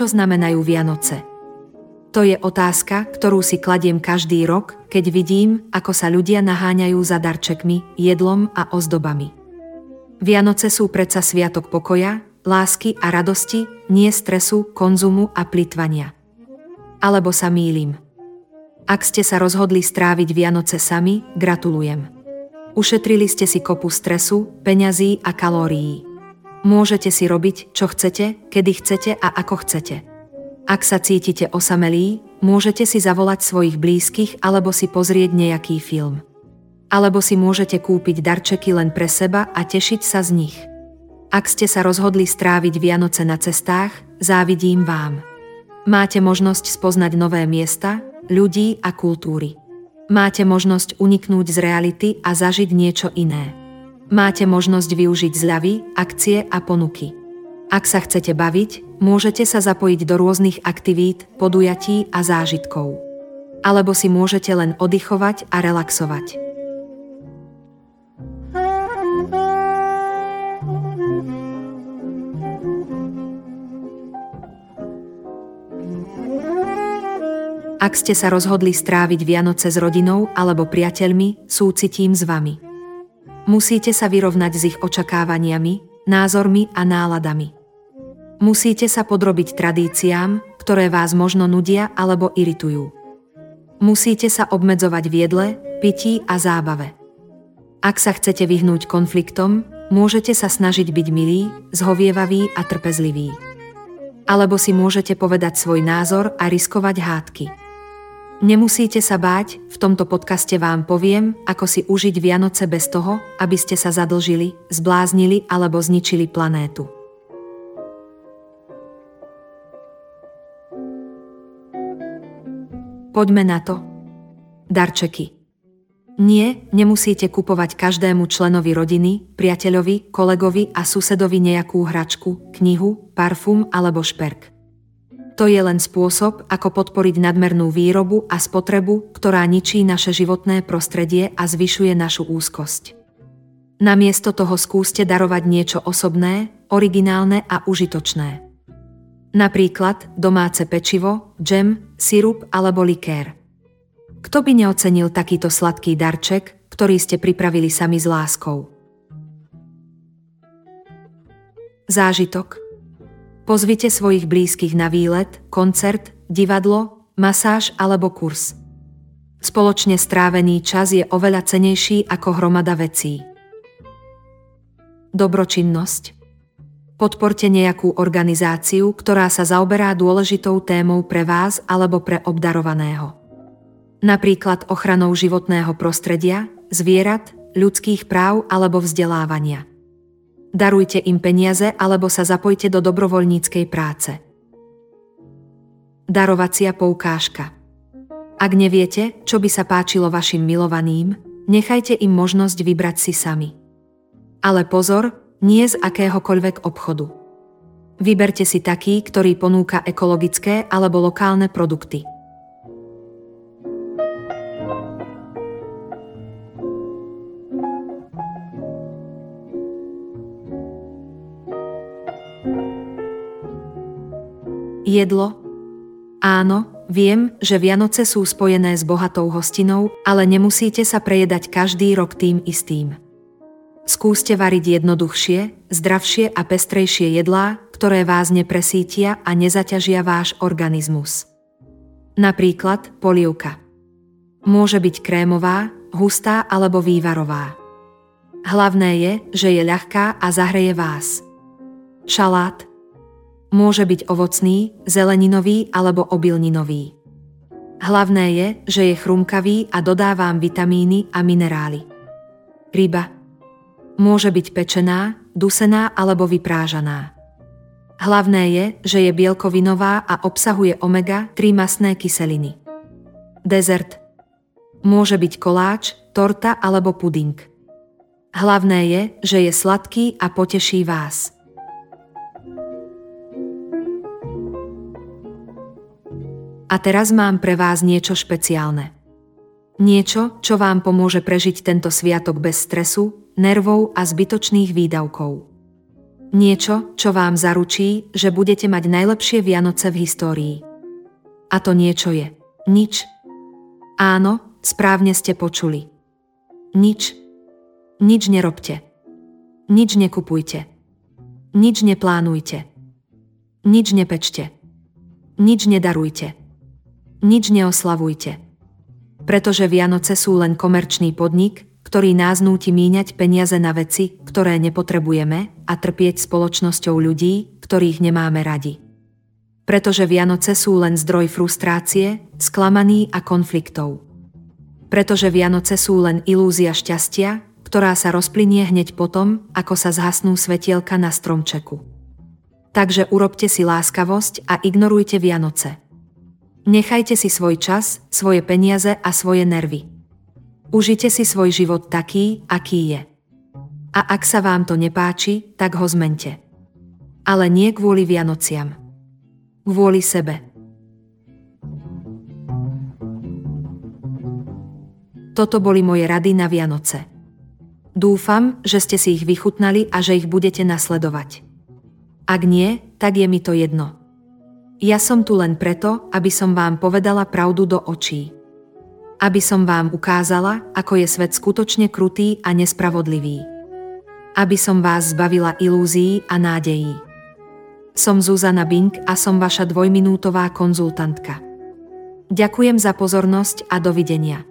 čo znamenajú Vianoce? To je otázka, ktorú si kladiem každý rok, keď vidím, ako sa ľudia naháňajú za darčekmi, jedlom a ozdobami. Vianoce sú predsa sviatok pokoja, lásky a radosti, nie stresu, konzumu a plitvania. Alebo sa mýlim. Ak ste sa rozhodli stráviť Vianoce sami, gratulujem. Ušetrili ste si kopu stresu, peňazí a kalórií. Môžete si robiť, čo chcete, kedy chcete a ako chcete. Ak sa cítite osamelí, môžete si zavolať svojich blízkych alebo si pozrieť nejaký film. Alebo si môžete kúpiť darčeky len pre seba a tešiť sa z nich. Ak ste sa rozhodli stráviť Vianoce na cestách, závidím vám. Máte možnosť spoznať nové miesta, ľudí a kultúry. Máte možnosť uniknúť z reality a zažiť niečo iné. Máte možnosť využiť zľavy, akcie a ponuky. Ak sa chcete baviť, môžete sa zapojiť do rôznych aktivít, podujatí a zážitkov. Alebo si môžete len oddychovať a relaxovať. Ak ste sa rozhodli stráviť Vianoce s rodinou alebo priateľmi, súcitím s vami. Musíte sa vyrovnať s ich očakávaniami, názormi a náladami. Musíte sa podrobiť tradíciám, ktoré vás možno nudia alebo iritujú. Musíte sa obmedzovať v jedle, pití a zábave. Ak sa chcete vyhnúť konfliktom, môžete sa snažiť byť milý, zhovievavý a trpezlivý. Alebo si môžete povedať svoj názor a riskovať hádky. Nemusíte sa báť, v tomto podcaste vám poviem, ako si užiť Vianoce bez toho, aby ste sa zadlžili, zbláznili alebo zničili planétu. Poďme na to. Darčeky. Nie, nemusíte kupovať každému členovi rodiny, priateľovi, kolegovi a susedovi nejakú hračku, knihu, parfum alebo šperk. To je len spôsob, ako podporiť nadmernú výrobu a spotrebu, ktorá ničí naše životné prostredie a zvyšuje našu úzkosť. Namiesto toho skúste darovať niečo osobné, originálne a užitočné. Napríklad domáce pečivo, džem, sirup alebo likér. Kto by neocenil takýto sladký darček, ktorý ste pripravili sami s láskou? Zážitok. Pozvite svojich blízkych na výlet, koncert, divadlo, masáž alebo kurz. Spoločne strávený čas je oveľa cenejší ako hromada vecí. Dobročinnosť. Podporte nejakú organizáciu, ktorá sa zaoberá dôležitou témou pre vás alebo pre obdarovaného. Napríklad ochranou životného prostredia, zvierat, ľudských práv alebo vzdelávania. Darujte im peniaze alebo sa zapojte do dobrovoľníckej práce. Darovacia poukážka. Ak neviete, čo by sa páčilo vašim milovaným, nechajte im možnosť vybrať si sami. Ale pozor, nie z akéhokoľvek obchodu. Vyberte si taký, ktorý ponúka ekologické alebo lokálne produkty. Jedlo? Áno, viem, že Vianoce sú spojené s bohatou hostinou, ale nemusíte sa prejedať každý rok tým istým. Skúste variť jednoduchšie, zdravšie a pestrejšie jedlá, ktoré vás nepresítia a nezaťažia váš organizmus. Napríklad polievka. Môže byť krémová, hustá alebo vývarová. Hlavné je, že je ľahká a zahreje vás. Šalát. Môže byť ovocný, zeleninový alebo obilninový. Hlavné je, že je chrumkavý a dodá vám vitamíny a minerály. Ryba. Môže byť pečená, dusená alebo vyprážaná. Hlavné je, že je bielkovinová a obsahuje omega-3 masné kyseliny. Dezert. Môže byť koláč, torta alebo puding. Hlavné je, že je sladký a poteší vás. A teraz mám pre vás niečo špeciálne. Niečo, čo vám pomôže prežiť tento sviatok bez stresu, nervov a zbytočných výdavkov. Niečo, čo vám zaručí, že budete mať najlepšie Vianoce v histórii. A to niečo je. Nič. Áno, správne ste počuli. Nič. Nič nerobte. Nič nekupujte. Nič neplánujte. Nič nepečte. Nič nedarujte. Nič neoslavujte. Pretože Vianoce sú len komerčný podnik, ktorý nás núti míňať peniaze na veci, ktoré nepotrebujeme a trpieť spoločnosťou ľudí, ktorých nemáme radi. Pretože Vianoce sú len zdroj frustrácie, sklamaní a konfliktov. Pretože Vianoce sú len ilúzia šťastia, ktorá sa rozplynie hneď potom, ako sa zhasnú svetielka na stromčeku. Takže urobte si láskavosť a ignorujte Vianoce. Nechajte si svoj čas, svoje peniaze a svoje nervy. Užite si svoj život taký, aký je. A ak sa vám to nepáči, tak ho zmente. Ale nie kvôli Vianociam. Kvôli sebe. Toto boli moje rady na Vianoce. Dúfam, že ste si ich vychutnali a že ich budete nasledovať. Ak nie, tak je mi to jedno. Ja som tu len preto, aby som vám povedala pravdu do očí aby som vám ukázala, ako je svet skutočne krutý a nespravodlivý. Aby som vás zbavila ilúzií a nádejí. Som Zuzana Bink a som vaša dvojminútová konzultantka. Ďakujem za pozornosť a dovidenia.